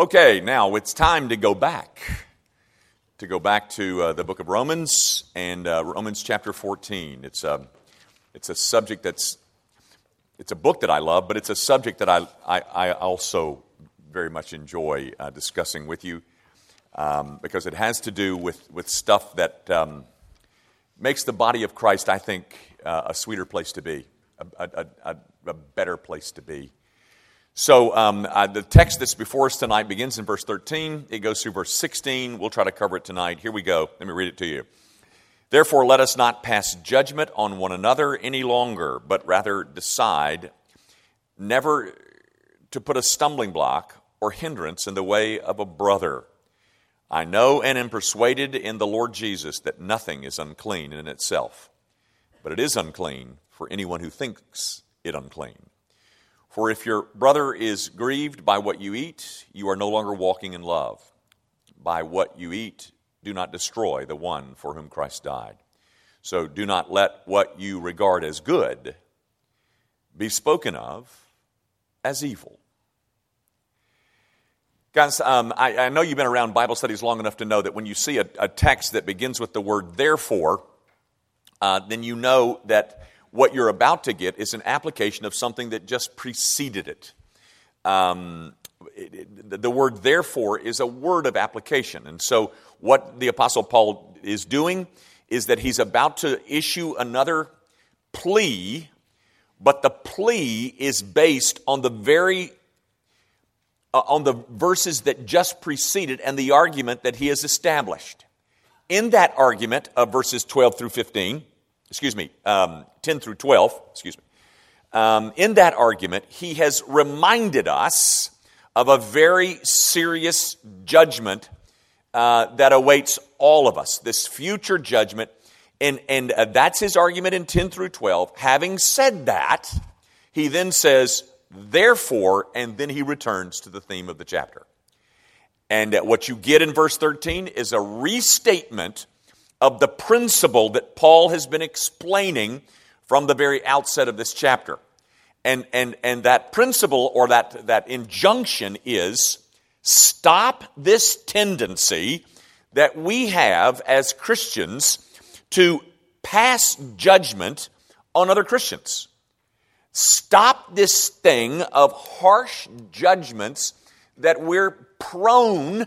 Okay, now it's time to go back. To go back to uh, the book of Romans and uh, Romans chapter 14. It's a, it's a subject that's, it's a book that I love, but it's a subject that I, I, I also very much enjoy uh, discussing with you um, because it has to do with, with stuff that um, makes the body of Christ, I think, uh, a sweeter place to be, a, a, a, a better place to be. So um, uh, the text that's before us tonight begins in verse 13. It goes through verse 16. We'll try to cover it tonight. Here we go. Let me read it to you. Therefore, let us not pass judgment on one another any longer, but rather decide never to put a stumbling block or hindrance in the way of a brother. I know and am persuaded in the Lord Jesus that nothing is unclean in itself, but it is unclean for anyone who thinks it unclean. For if your brother is grieved by what you eat, you are no longer walking in love. By what you eat, do not destroy the one for whom Christ died. So do not let what you regard as good be spoken of as evil. Guys, um, I, I, know you've been around Bible studies long enough to know that when you see a, a text that begins with the word therefore, uh, then you know that what you're about to get is an application of something that just preceded it. Um, it, it, the word therefore is a word of application. And so, what the Apostle Paul is doing is that he's about to issue another plea, but the plea is based on the very uh, on the verses that just preceded and the argument that he has established. In that argument of verses 12 through 15, excuse me, um, 10 through 12, excuse me, um, in that argument, he has reminded us of a very serious judgment uh, that awaits all of us, this future judgment. And, and uh, that's his argument in 10 through 12. Having said that, he then says, therefore, and then he returns to the theme of the chapter. And uh, what you get in verse 13 is a restatement of the principle that Paul has been explaining from the very outset of this chapter. And, and, and that principle or that, that injunction is stop this tendency that we have as Christians to pass judgment on other Christians. Stop this thing of harsh judgments that we're prone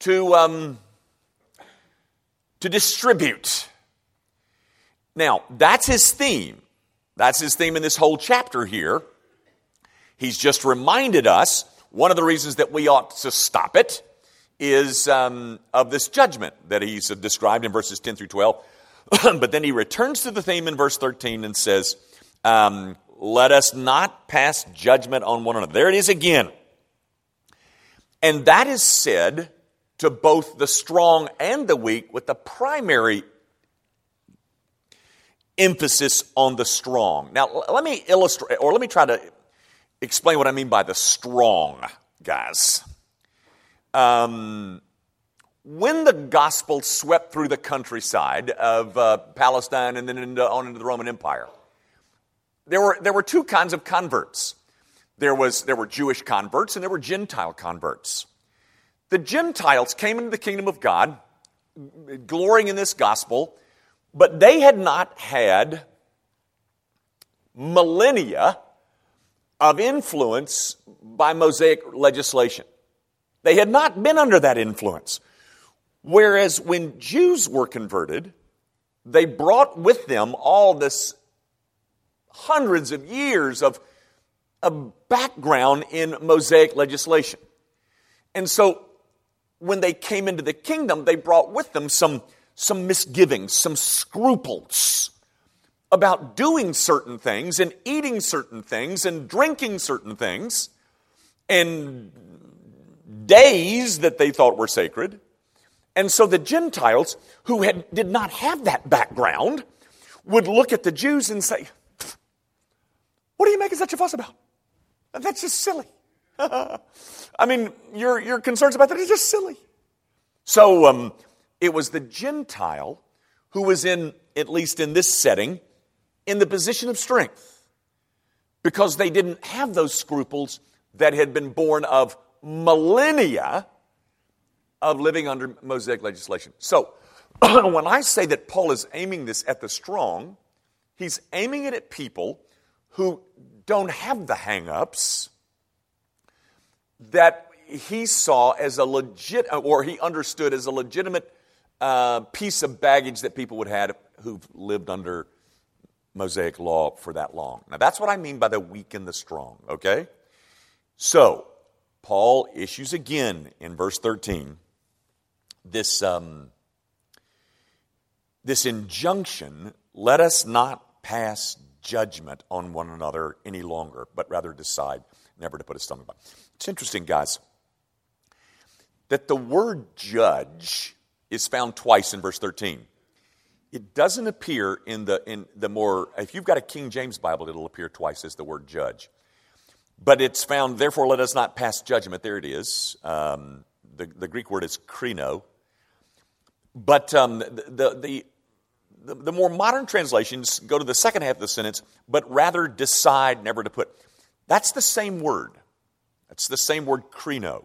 to um, to distribute. Now, that's his theme. That's his theme in this whole chapter here. He's just reminded us one of the reasons that we ought to stop it is um, of this judgment that he's described in verses 10 through 12. but then he returns to the theme in verse 13 and says, um, Let us not pass judgment on one another. There it is again. And that is said to both the strong and the weak, with the primary emphasis on the strong. Now, let me illustrate, or let me try to explain what I mean by the strong, guys. Um, when the gospel swept through the countryside of uh, Palestine and then into, on into the Roman Empire, there were, there were two kinds of converts. There, was, there were Jewish converts and there were Gentile converts. The Gentiles came into the kingdom of God, glorying in this gospel, but they had not had millennia of influence by Mosaic legislation. They had not been under that influence. Whereas when Jews were converted, they brought with them all this hundreds of years of a background in Mosaic legislation. And so when they came into the kingdom, they brought with them some, some misgivings, some scruples about doing certain things and eating certain things and drinking certain things and days that they thought were sacred. And so the Gentiles, who had, did not have that background, would look at the Jews and say, What are you making such a fuss about? That's just silly. I mean, your, your concerns about that are just silly. So um, it was the Gentile who was in, at least in this setting, in the position of strength because they didn't have those scruples that had been born of millennia of living under Mosaic legislation. So, when I say that Paul is aiming this at the strong, he's aiming it at people who don't have the hang ups that he saw as a legit, or he understood as a legitimate uh, piece of baggage that people would have who've lived under Mosaic law for that long. Now, that's what I mean by the weak and the strong, okay? So, Paul issues again in verse 13 this, um, this injunction let us not pass judgment on one another any longer, but rather decide never to put a stumbling block. It's interesting, guys, that the word judge is found twice in verse 13. It doesn't appear in the, in the more, if you've got a King James Bible, it'll appear twice as the word judge. But it's found, therefore, let us not pass judgment. There it is. Um, the, the Greek word is krino. But um, the, the, the, the more modern translations go to the second half of the sentence, but rather decide never to put. That's the same word. That's the same word krino.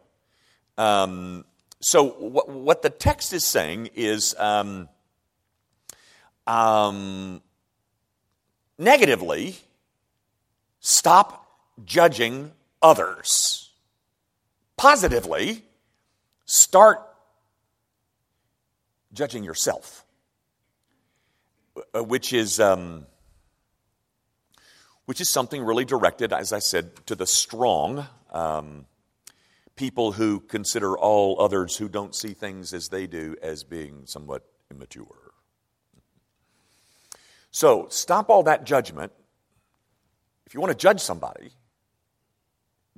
Um, so what, what, the text is saying is um, um, negatively, stop judging others. Positively, start judging yourself, uh, which is. Um, which is something really directed, as I said, to the strong, um, people who consider all others who don't see things as they do as being somewhat immature. So stop all that judgment. If you want to judge somebody,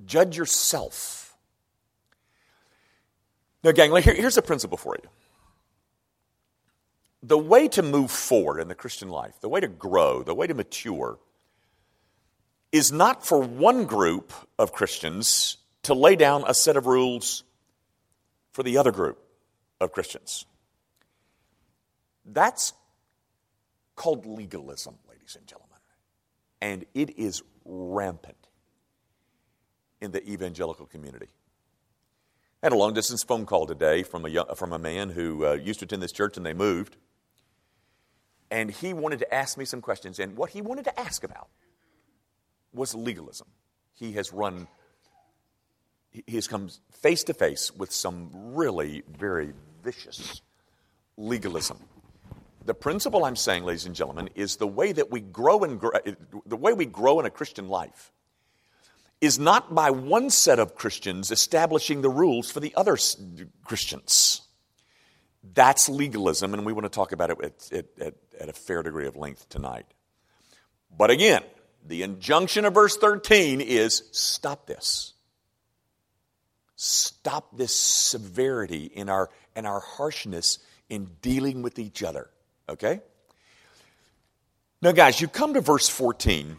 judge yourself. Now, gang, here's a principle for you. The way to move forward in the Christian life, the way to grow, the way to mature, is not for one group of Christians to lay down a set of rules for the other group of Christians. That's called legalism, ladies and gentlemen. And it is rampant in the evangelical community. I had a long distance phone call today from a, young, from a man who uh, used to attend this church and they moved. And he wanted to ask me some questions. And what he wanted to ask about was legalism. He has run he has come face to face with some really very vicious legalism. The principle I'm saying, ladies and gentlemen, is the way that we grow and the way we grow in a Christian life is not by one set of Christians establishing the rules for the other Christians. That's legalism, and we want to talk about it at, at, at a fair degree of length tonight. But again, the injunction of verse 13 is stop this stop this severity in our and our harshness in dealing with each other. Okay? Now, guys, you come to verse 14,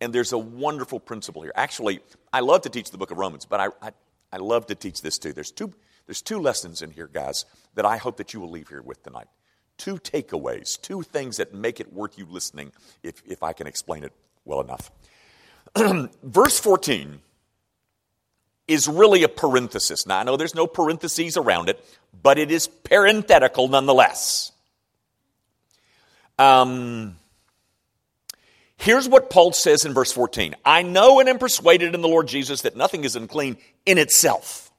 and there's a wonderful principle here. Actually, I love to teach the book of Romans, but I, I, I love to teach this too. There's two, there's two lessons in here, guys, that I hope that you will leave here with tonight. Two takeaways, two things that make it worth you listening, if, if I can explain it well enough. Verse 14 is really a parenthesis. Now, I know there's no parentheses around it, but it is parenthetical nonetheless. Um, here's what Paul says in verse 14 I know and am persuaded in the Lord Jesus that nothing is unclean in itself,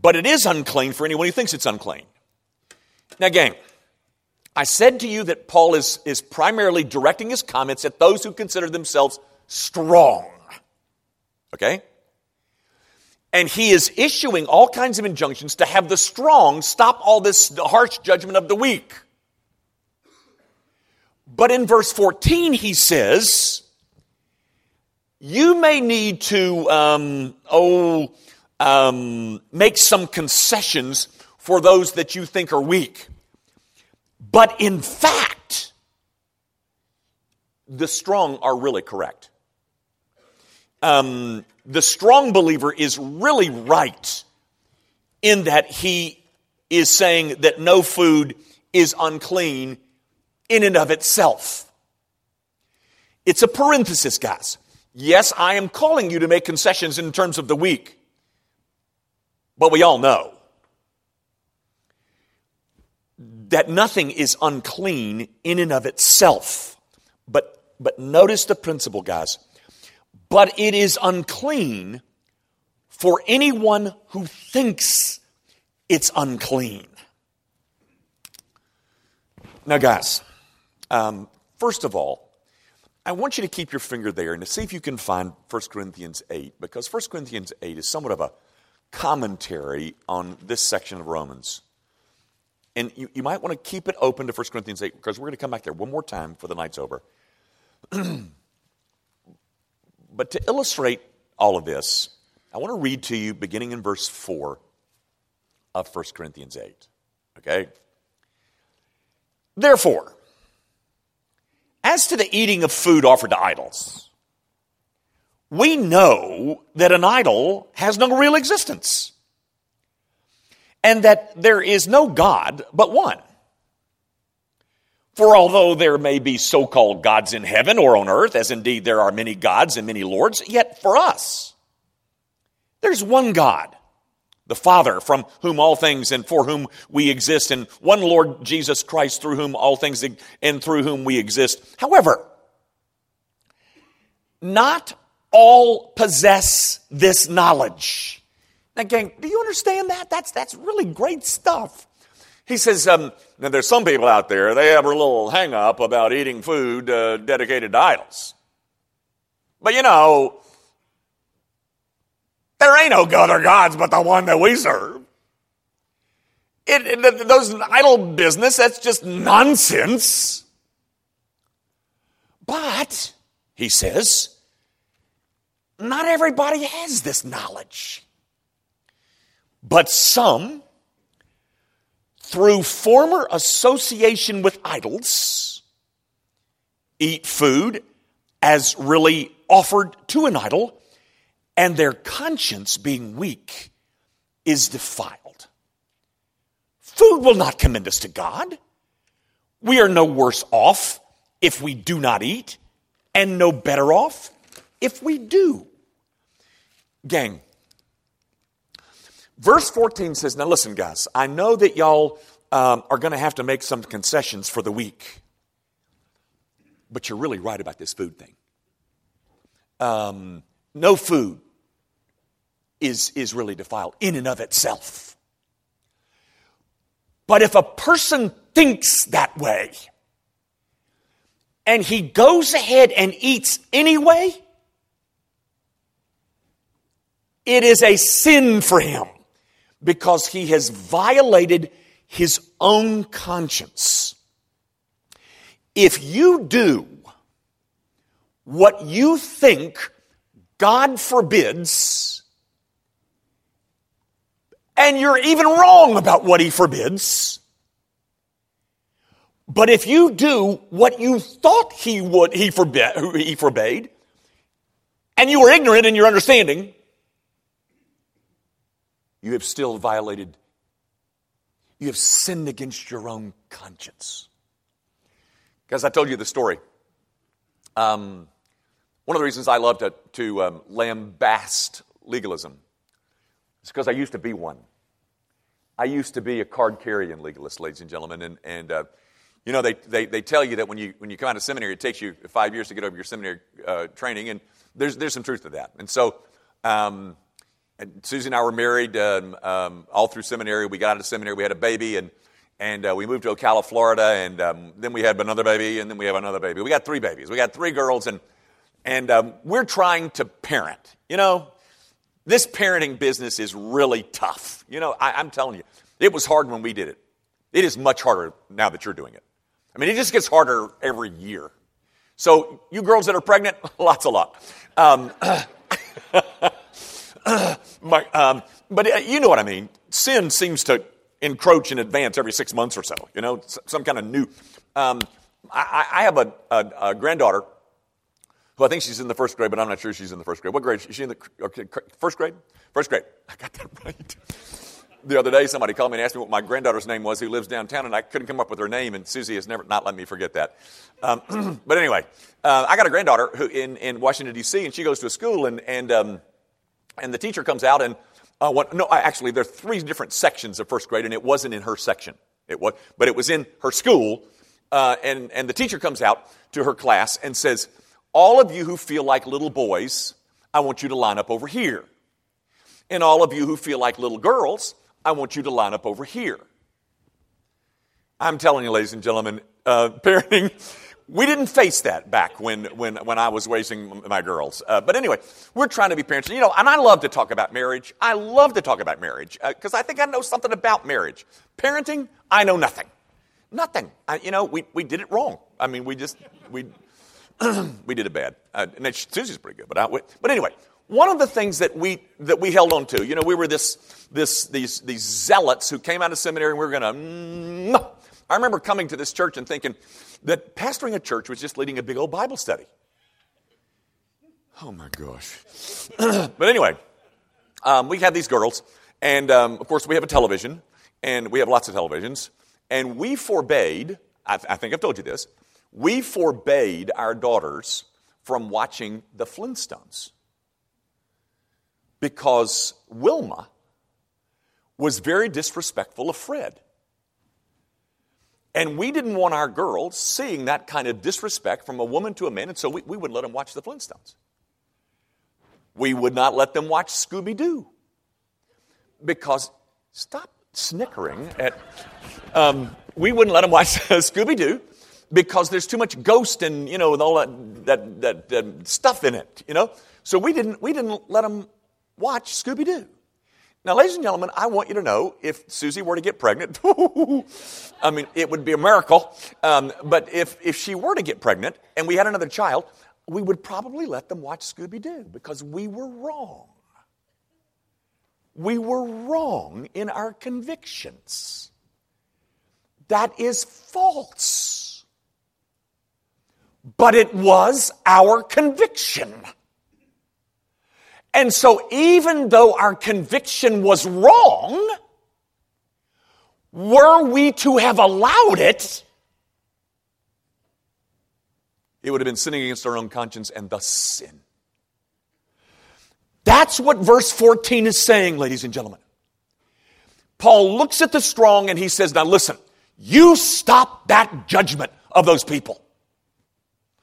but it is unclean for anyone who thinks it's unclean. Now, gang, I said to you that Paul is, is primarily directing his comments at those who consider themselves strong. Okay? And he is issuing all kinds of injunctions to have the strong stop all this harsh judgment of the weak. But in verse 14, he says, You may need to, um, oh, um, make some concessions for those that you think are weak. But in fact, the strong are really correct. Um, the strong believer is really right in that he is saying that no food is unclean in and of itself. It's a parenthesis, guys. Yes, I am calling you to make concessions in terms of the weak. But we all know that nothing is unclean in and of itself. But, but notice the principle, guys. But it is unclean for anyone who thinks it's unclean. Now, guys, um, first of all, I want you to keep your finger there and to see if you can find 1 Corinthians 8, because 1 Corinthians 8 is somewhat of a commentary on this section of Romans. And you, you might want to keep it open to 1 Corinthians 8, because we're going to come back there one more time before the night's over. but to illustrate all of this, I want to read to you beginning in verse 4 of 1 Corinthians 8. Okay? Therefore, as to the eating of food offered to idols, we know that an idol has no real existence and that there is no God but one. For although there may be so called gods in heaven or on earth, as indeed there are many gods and many lords, yet for us, there's one God, the Father, from whom all things and for whom we exist, and one Lord Jesus Christ, through whom all things and through whom we exist. However, not all possess this knowledge. Now, gang, do you understand that? That's, that's really great stuff. He says, um, now there's some people out there, they have a little hang up about eating food uh, dedicated to idols. But you know, there ain't no other gods but the one that we serve. It, it, those idol business, that's just nonsense. But, he says, not everybody has this knowledge. But some, through former association with idols, eat food as really offered to an idol and their conscience being weak is defiled. Food will not commend us to God. We are no worse off if we do not eat, and no better off if we do. Gang, verse 14 says, Now listen, guys, I know that y'all um, are going to have to make some concessions for the weak, but you're really right about this food thing. Um, no food is, is really defiled in and of itself. But if a person thinks that way and he goes ahead and eats anyway, it is a sin for him because he has violated his own conscience. If you do what you think God forbids, and you're even wrong about what he forbids. But if you do what you thought he would, he forbid, he forbade, and you were ignorant in your understanding, you have still violated, you have sinned against your own conscience. Guys, I told you the story. Um, one of the reasons I love to, to um, lambast legalism is because I used to be one. I used to be a card carrying legalist, ladies and gentlemen, and, and uh, you know, they, they, they tell you that when you, when you come out of seminary, it takes you five years to get over your seminary uh, training, and there's, there's some truth to that. And so, um, and Susie and I were married um, um, all through seminary. We got out of seminary, we had a baby, and, and uh, we moved to Ocala, Florida, and um, then we had another baby, and then we have another baby. We got three babies. We got three girls, and, and um, we're trying to parent. You know, this parenting business is really tough. You know, I, I'm telling you, it was hard when we did it. It is much harder now that you're doing it. I mean, it just gets harder every year. So, you girls that are pregnant, lots of luck. Um, my, um, but uh, you know what I mean. Sin seems to encroach in advance every six months or so, you know, some kind of new. Um, I, I, have a, a, a granddaughter who I think she's in the first grade, but I'm not sure she's in the first grade. What grade? Is she in the okay, first grade? First grade. I got that right. The other day, somebody called me and asked me what my granddaughter's name was, who lives downtown, and I couldn't come up with her name, and Susie has never not let me forget that. Um, but anyway, uh, I got a granddaughter who in, in Washington D.C., and she goes to a school, and and um, and the teacher comes out and Uh, one, no, actually, there are three different sections of first grade, and it wasn't in her section. It was, but it was in her school. Uh, and, and the teacher comes out to her class and says, All of you who feel like little boys, I want you to line up over here. And all of you who feel like little girls, I want you to line up over here. I'm telling you, ladies and gentlemen, uh, parenting we didn't face that back when, when, when I was raising my girls. Uh, but anyway, we're trying to be parents. You know, and I love to talk about marriage. I love to talk about marriage because uh, I think I know something about marriage. Parenting, I know nothing. Nothing. I, you know, we, we did it wrong. I mean, we just, we, we did it bad. Uh, and Susie's pretty good, but I, but anyway, one of the things that we that we held on to, you know, we were this this these these zealots who came out of seminary and we were going to. I remember coming to this church and thinking, that pastoring a church was just leading a big old Bible study. Oh my gosh. but anyway, um, we had these girls, and um, of course, we have a television, and we have lots of televisions, and we forbade, I, I think I've told you this, we forbade our daughters from watching the Flintstones because Wilma was very disrespectful of Fred. And we didn't want our girls seeing that kind of disrespect from a woman to a man, and so we, we would let them watch the Flintstones. We would not let them watch Scooby Doo. Because, stop snickering at, um, we wouldn't let them watch Scooby Doo because there's too much ghost and, you know, with all that, that, that, that stuff in it, you know? So we didn't, we didn't let them watch Scooby Doo. Now, ladies and gentlemen, I want you to know if Susie were to get pregnant, I mean, it would be a miracle. Um, but if, if she were to get pregnant and we had another child, we would probably let them watch Scooby Doo because we were wrong. We were wrong in our convictions. That is false. But it was our conviction. And so, even though our conviction was wrong, were we to have allowed it, it would have been sinning against our own conscience and thus sin. That's what verse 14 is saying, ladies and gentlemen. Paul looks at the strong and he says, Now listen, you stop that judgment of those people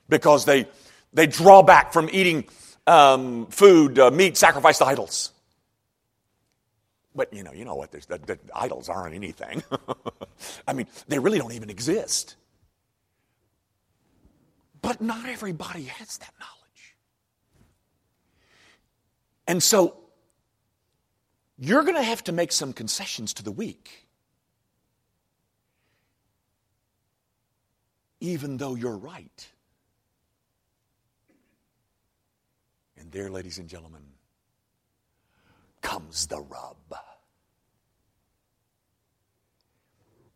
because they, they draw back from eating um, food, uh, meat sacrificed to idols. But you know, you know what? The, the idols aren't anything. I mean, they really don't even exist. But not everybody has that knowledge. And so, you're going to have to make some concessions to the weak. Even though you're right. And there, ladies and gentlemen, comes the rub.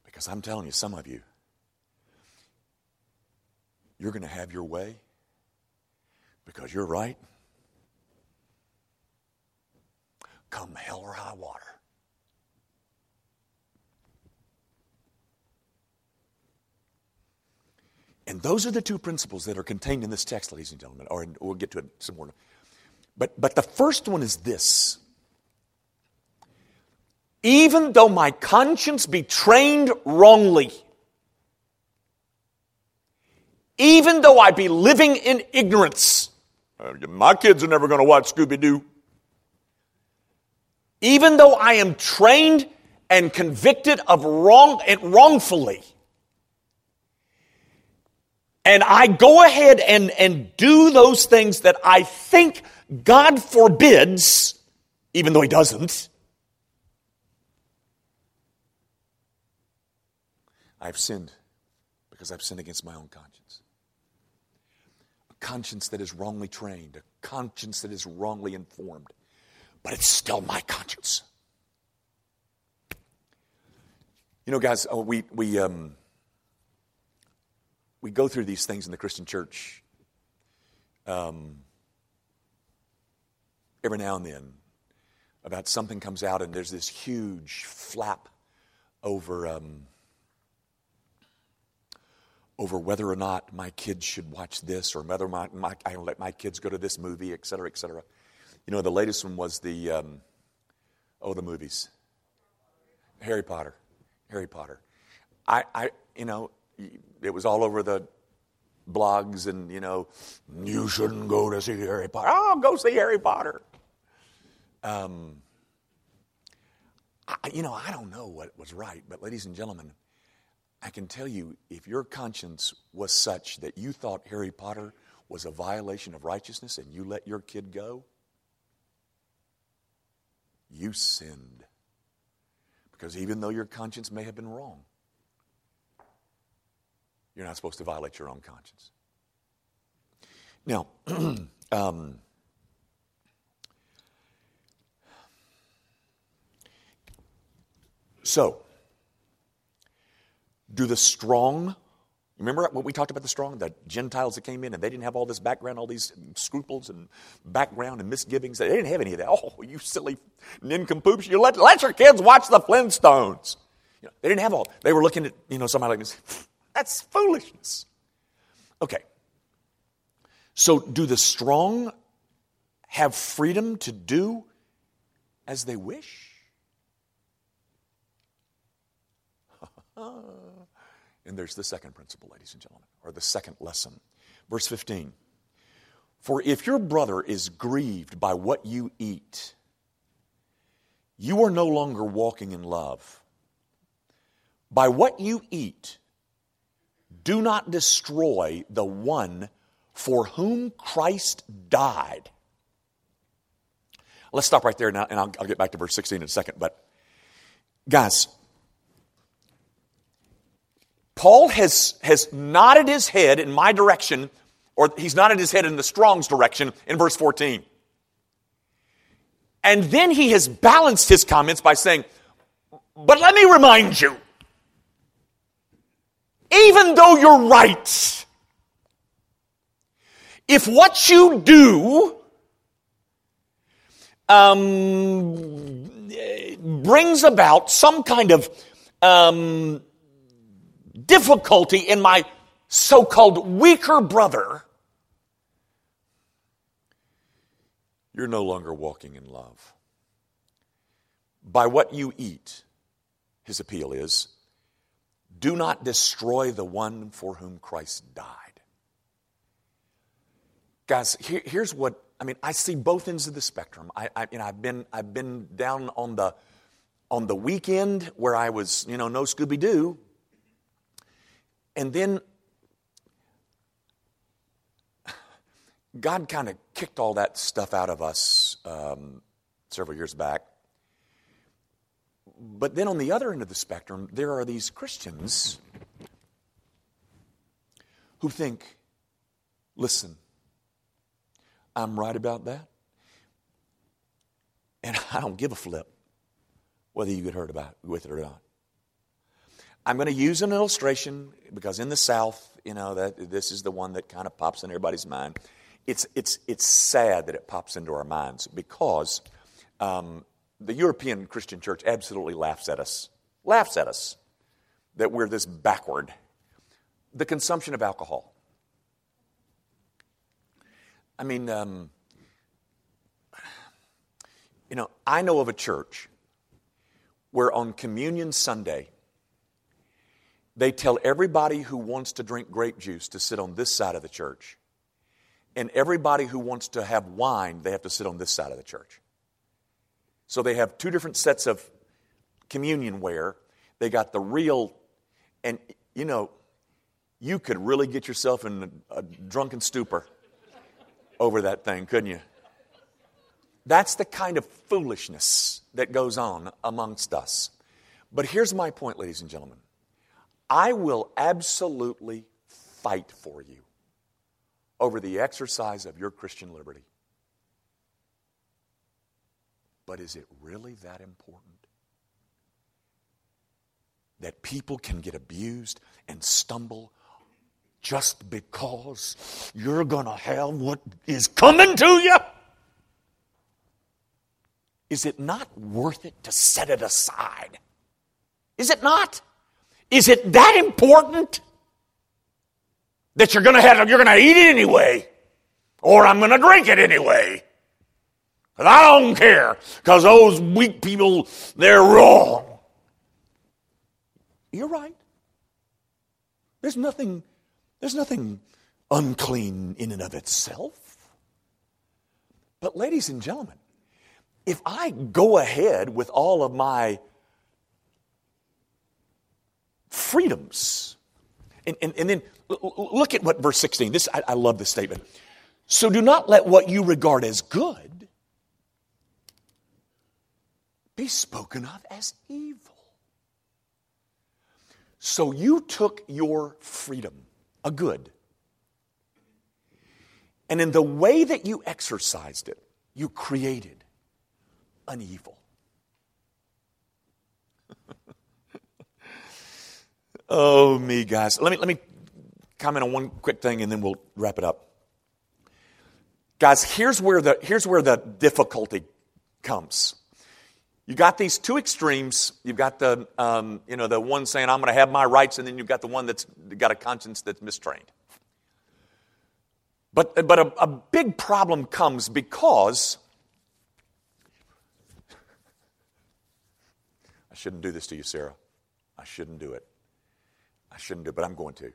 Because I'm telling you, some of you, you're going to have your way because you're right. Come hell or high water. And those are the two principles that are contained in this text, ladies and gentlemen, or we'll get to it some more. But, but the first one is this even though my conscience be trained wrongly, even though I be living in ignorance, uh, my kids are never going to watch Scooby Doo. Even though I am trained and convicted of wrong and wrongfully, and I go ahead and, and do those things that I think God forbids, even though He doesn't, I've sinned because I've sinned against my own conscience. A conscience that is wrongly trained, a conscience that is wrongly informed, but it's still my conscience. You know, guys, oh, we, we, um, we go through these things in the Christian church um, every now and then about something comes out and there's this huge flap over um, over whether or not my kids should watch this or whether my, my, I let my kids go to this movie, et cetera, et cetera. You know, the latest one was the, um, Oh, the movies. Harry Potter. Harry Potter. I, I, you know, it was all over the blogs and, you know, you shouldn't go to see Harry Potter. Oh, go see Harry Potter. Um, I, you know, I don't know what was right, but ladies and gentlemen, I can tell you if your conscience was such that you thought Harry Potter was a violation of righteousness and you let your kid go, you sinned. Because even though your conscience may have been wrong, you're not supposed to violate your own conscience. Now, um, so, do the strong Remember what we talked about the strong, the Gentiles that came in and they didn't have all this background, all these scruples and background and misgivings. They didn't have any of that. Oh, you silly nincompoops! You let let your kids watch the Flintstones. You know, they didn't have all. They were looking at you know somebody like this. That's foolishness. Okay. So, do the strong have freedom to do as they wish? And there's the second principle, ladies and gentlemen, or the second lesson. Verse 15 For if your brother is grieved by what you eat, you are no longer walking in love. By what you eat, do not destroy the one for whom Christ died. Let's stop right there now, and I'll, I'll get back to verse 16 in a second. But, guys, Paul has, has nodded his head in my direction, or he's nodded his head in the Strong's direction in verse 14. And then he has balanced his comments by saying, But let me remind you, even though you're right, if what you do um, brings about some kind of um, difficulty in my so called weaker brother, you're no longer walking in love. By what you eat, his appeal is do not destroy the one for whom Christ died. Guys, here, here's what I mean. I see both ends of the spectrum. I, I, you know, I've been I've been down on the on the weekend where I was, you know, no Scooby Doo, and then God kind of kicked all that stuff out of us um, several years back. But then on the other end of the spectrum, there are these Christians who think, listen, I'm right about that. And I don't give a flip whether you get hurt about it, with it or not. I'm going to use an illustration because in the South, you know, that this is the one that kind of pops in everybody's mind. It's, it's, it's sad that it pops into our minds because um, the European Christian church absolutely laughs at us, laughs at us that we're this backward. The consumption of alcohol. I mean, um, you know, I know of a church where on Communion Sunday, they tell everybody who wants to drink grape juice to sit on this side of the church. And everybody who wants to have wine, they have to sit on this side of the church. So they have two different sets of communion ware. They got the real, and you know, you could really get yourself in a, a drunken stupor over that thing, couldn't you? That's the kind of foolishness that goes on amongst us. But here's my point, ladies and gentlemen. I will absolutely fight for you over the exercise of your Christian liberty. But is it really that important? That people can get abused and stumble just because you're going to have what is coming to you? Is it not worth it to set it aside? Is it not? Is it that important that you're going to have you're going to eat it anyway or I'm going to drink it anyway? Because I don't care, because those weak people, they're wrong. You're right. There's nothing, there's nothing unclean in and of itself. But, ladies and gentlemen, if I go ahead with all of my freedoms, and, and, and then look at what verse 16, this, I, I love this statement. So do not let what you regard as good be spoken of as evil. So you took your freedom, a good, and in the way that you exercised it, you created an evil. oh, me, guys. Let me, let me comment on one quick thing and then we'll wrap it up. Guys, here's where the, here's where the difficulty comes. You got these two extremes. You've got the, um, you know, the one saying, I'm going to have my rights, and then you've got the one that's got a conscience that's mistrained. But, but a, a big problem comes because I shouldn't do this to you, Sarah. I shouldn't do it. I shouldn't do it, but I'm going to.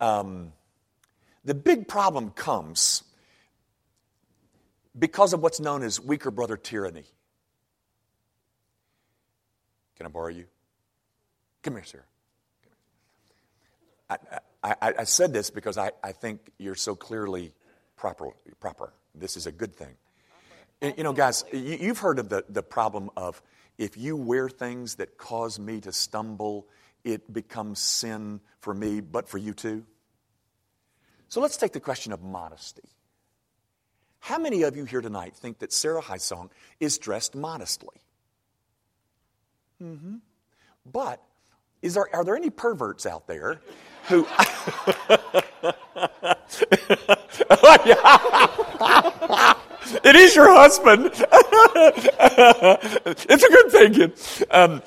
Um, the big problem comes because of what's known as weaker brother tyranny. Can I borrow you? Come here, Sarah. I, I, I, said this because I, I think you're so clearly proper. proper. This is a good thing. You know, guys, you've heard of the, the problem of if you wear things that cause me to stumble, it becomes sin for me, but for you too. So let's take the question of modesty. How many of you here tonight think that Sarah Hysong is dressed modestly? Mm-hmm. But is there, are there any perverts out there who. it is your husband. it's a good thinking. Um,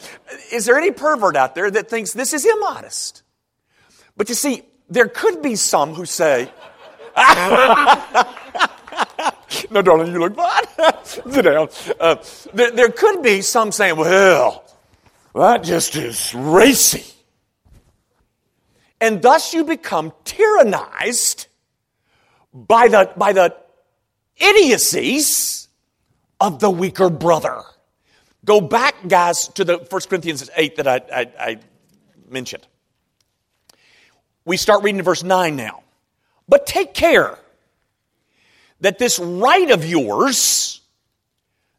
is there any pervert out there that thinks this is immodest? But you see, there could be some who say, No, darling, you look fine. Sit down. Uh, there, there could be some saying, Well, that just is racy. And thus you become tyrannized by the, by the idiocies of the weaker brother. Go back, guys, to the 1 Corinthians 8 that I, I, I mentioned. We start reading verse 9 now. But take care that this right of yours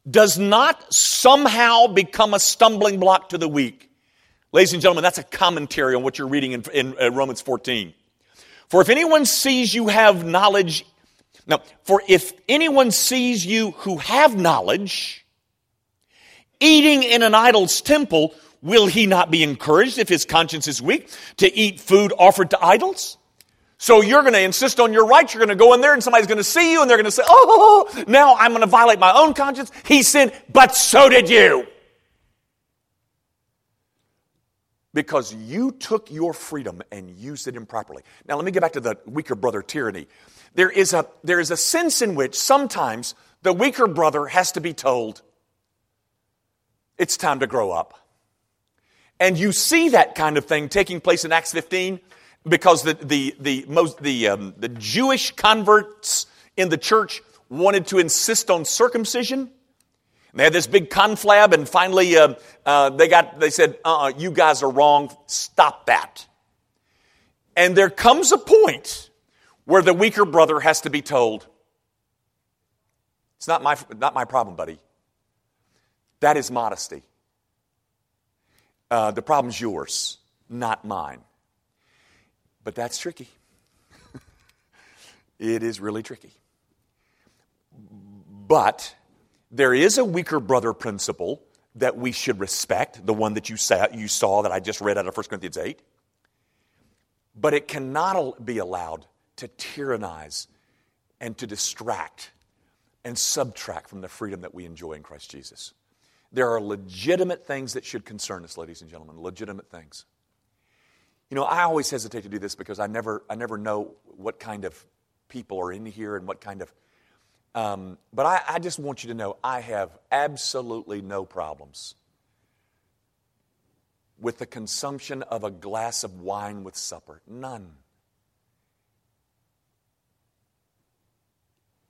does not somehow become a stumbling block to the weak. Ladies and gentlemen, that's a commentary on what you're reading in, in uh, Romans 14. For if anyone sees you have knowledge, now, for if anyone sees you who have knowledge, eating in an idol's temple, will he not be encouraged if his conscience is weak to eat food offered to idols? So you're going to insist on your rights. You're going to go in there and somebody's going to see you and they're going to say, oh, now I'm going to violate my own conscience. He sinned, but so did you. Because you took your freedom and used it improperly. Now let me get back to the weaker brother tyranny. There is a, there is a sense in which sometimes the weaker brother has to be told, it's time to grow up. And you see that kind of thing taking place in Acts 15 because the, the, the, most, the, um, the Jewish converts in the church wanted to insist on circumcision. And they had this big conflab, and finally uh, uh, they, got, they said, uh you guys are wrong, stop that. And there comes a point where the weaker brother has to be told, it's not my, not my problem, buddy. That is modesty. Uh, the problem's yours, not mine. But that's tricky. it is really tricky. But there is a weaker brother principle that we should respect, the one that you saw, you saw that I just read out of 1 Corinthians 8. But it cannot be allowed to tyrannize and to distract and subtract from the freedom that we enjoy in Christ Jesus. There are legitimate things that should concern us, ladies and gentlemen, legitimate things. You know, I always hesitate to do this because I never, I never know what kind of people are in here and what kind of. Um, but I, I just want you to know I have absolutely no problems with the consumption of a glass of wine with supper. None.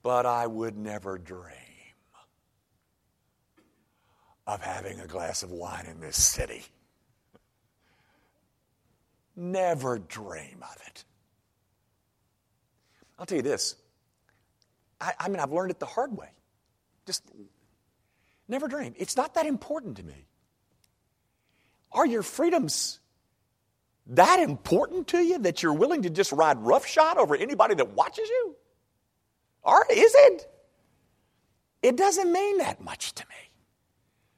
But I would never dream of having a glass of wine in this city. Never dream of it. I'll tell you this. I, I, mean, I've learned it the hard way. Just never dream. It's not that important to me. Are your freedoms that important to you that you're willing to just ride roughshod over anybody that watches you? Or is it? It doesn't mean that much to me.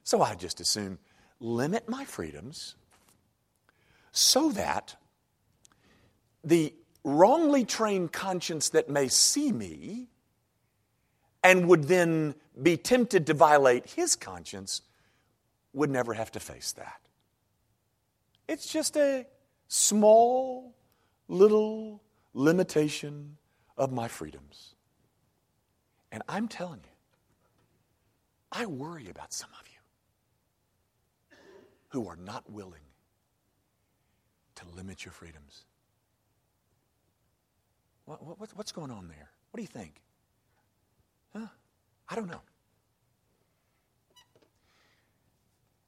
So I just assume limit my freedoms so that the wrongly trained conscience that may see me and would then be tempted to violate his conscience would never have to face that. It's just a small, little limitation of my freedoms. And I'm telling you, I worry about some of you who are not willing limit your freedoms. What, what, what's going on there? What do you think? Huh? I don't know.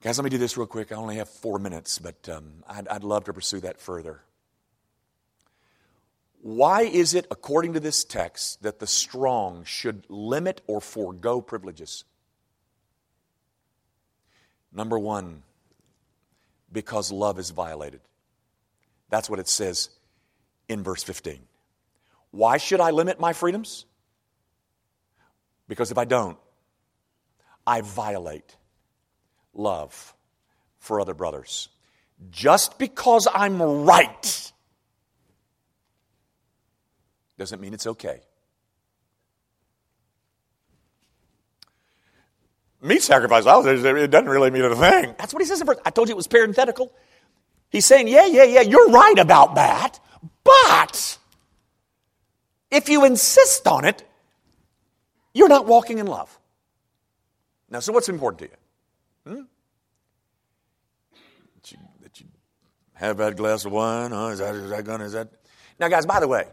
Guys, let me do this real quick. I only have four minutes, but um, I'd, I'd love to pursue that further. Why is it, according to this text, that the strong should limit or forego privileges? Number one, because love is violated. That's what it says in verse 15. Why should I limit my freedoms? Because if I don't, I violate love for other brothers. Just because I'm right doesn't mean it's okay. Meat sacrifice, it doesn't really mean a thing. That's what he says in verse. I told you it was parenthetical. He's saying, yeah, yeah, yeah, you're right about that, but if you insist on it, you're not walking in love. Now, so what's important to you? Hmm? That you, that you have that glass of wine? Huh? Is that, is that gonna, is that? Now, guys, by the way,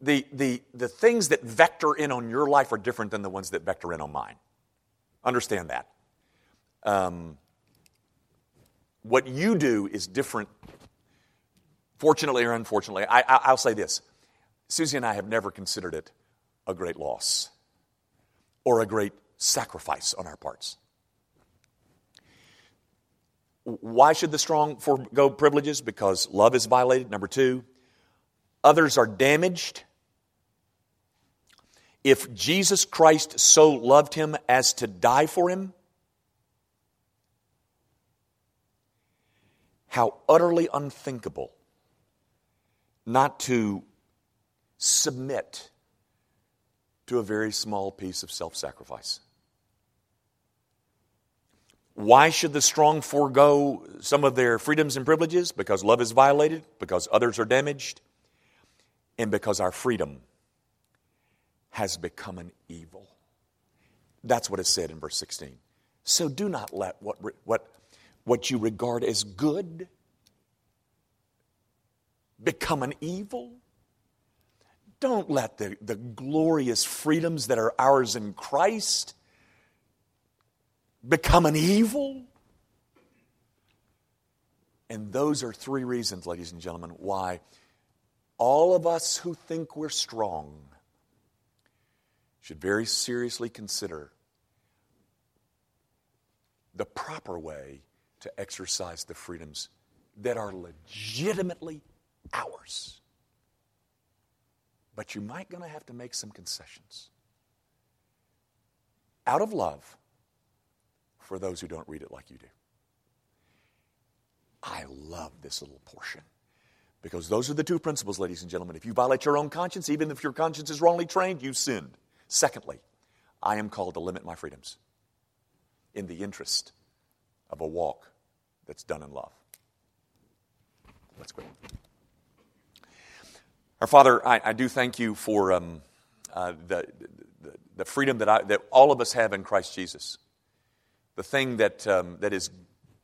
the, the, the things that vector in on your life are different than the ones that vector in on mine. Understand that. Um, what you do is different, fortunately or unfortunately. I, I, I'll say this Susie and I have never considered it a great loss or a great sacrifice on our parts. Why should the strong forego privileges? Because love is violated. Number two, others are damaged. If Jesus Christ so loved him as to die for him, how utterly unthinkable not to submit to a very small piece of self sacrifice. Why should the strong forego some of their freedoms and privileges? Because love is violated, because others are damaged, and because our freedom has become an evil. That's what is said in verse 16. So do not let what, what, what you regard as good become an evil. Don't let the, the glorious freedoms that are ours in Christ become an evil. And those are three reasons, ladies and gentlemen, why all of us who think we're strong should very seriously consider the proper way to exercise the freedoms that are legitimately ours. But you might going to have to make some concessions. Out of love for those who don't read it like you do. I love this little portion. Because those are the two principles, ladies and gentlemen. If you violate your own conscience, even if your conscience is wrongly trained, you sinned. Secondly, I am called to limit my freedoms in the interest of a walk that's done in love. Let's go. Our Father, I, I do thank you for um, uh, the, the, the freedom that, I, that all of us have in Christ Jesus. The thing that, um, that is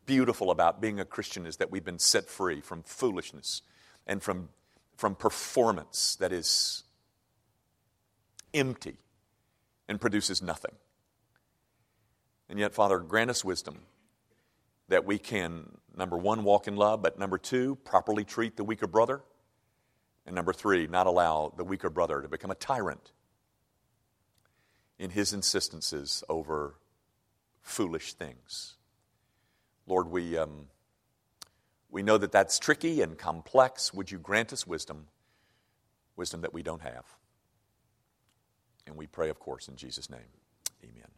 beautiful about being a Christian is that we've been set free from foolishness and from, from performance that is empty and produces nothing. And yet, Father, grant us wisdom that we can, number one, walk in love, but number two, properly treat the weaker brother. And number three, not allow the weaker brother to become a tyrant in his insistences over foolish things. Lord, we, um, we know that that's tricky and complex. Would you grant us wisdom, wisdom that we don't have? And we pray, of course, in Jesus' name. Amen.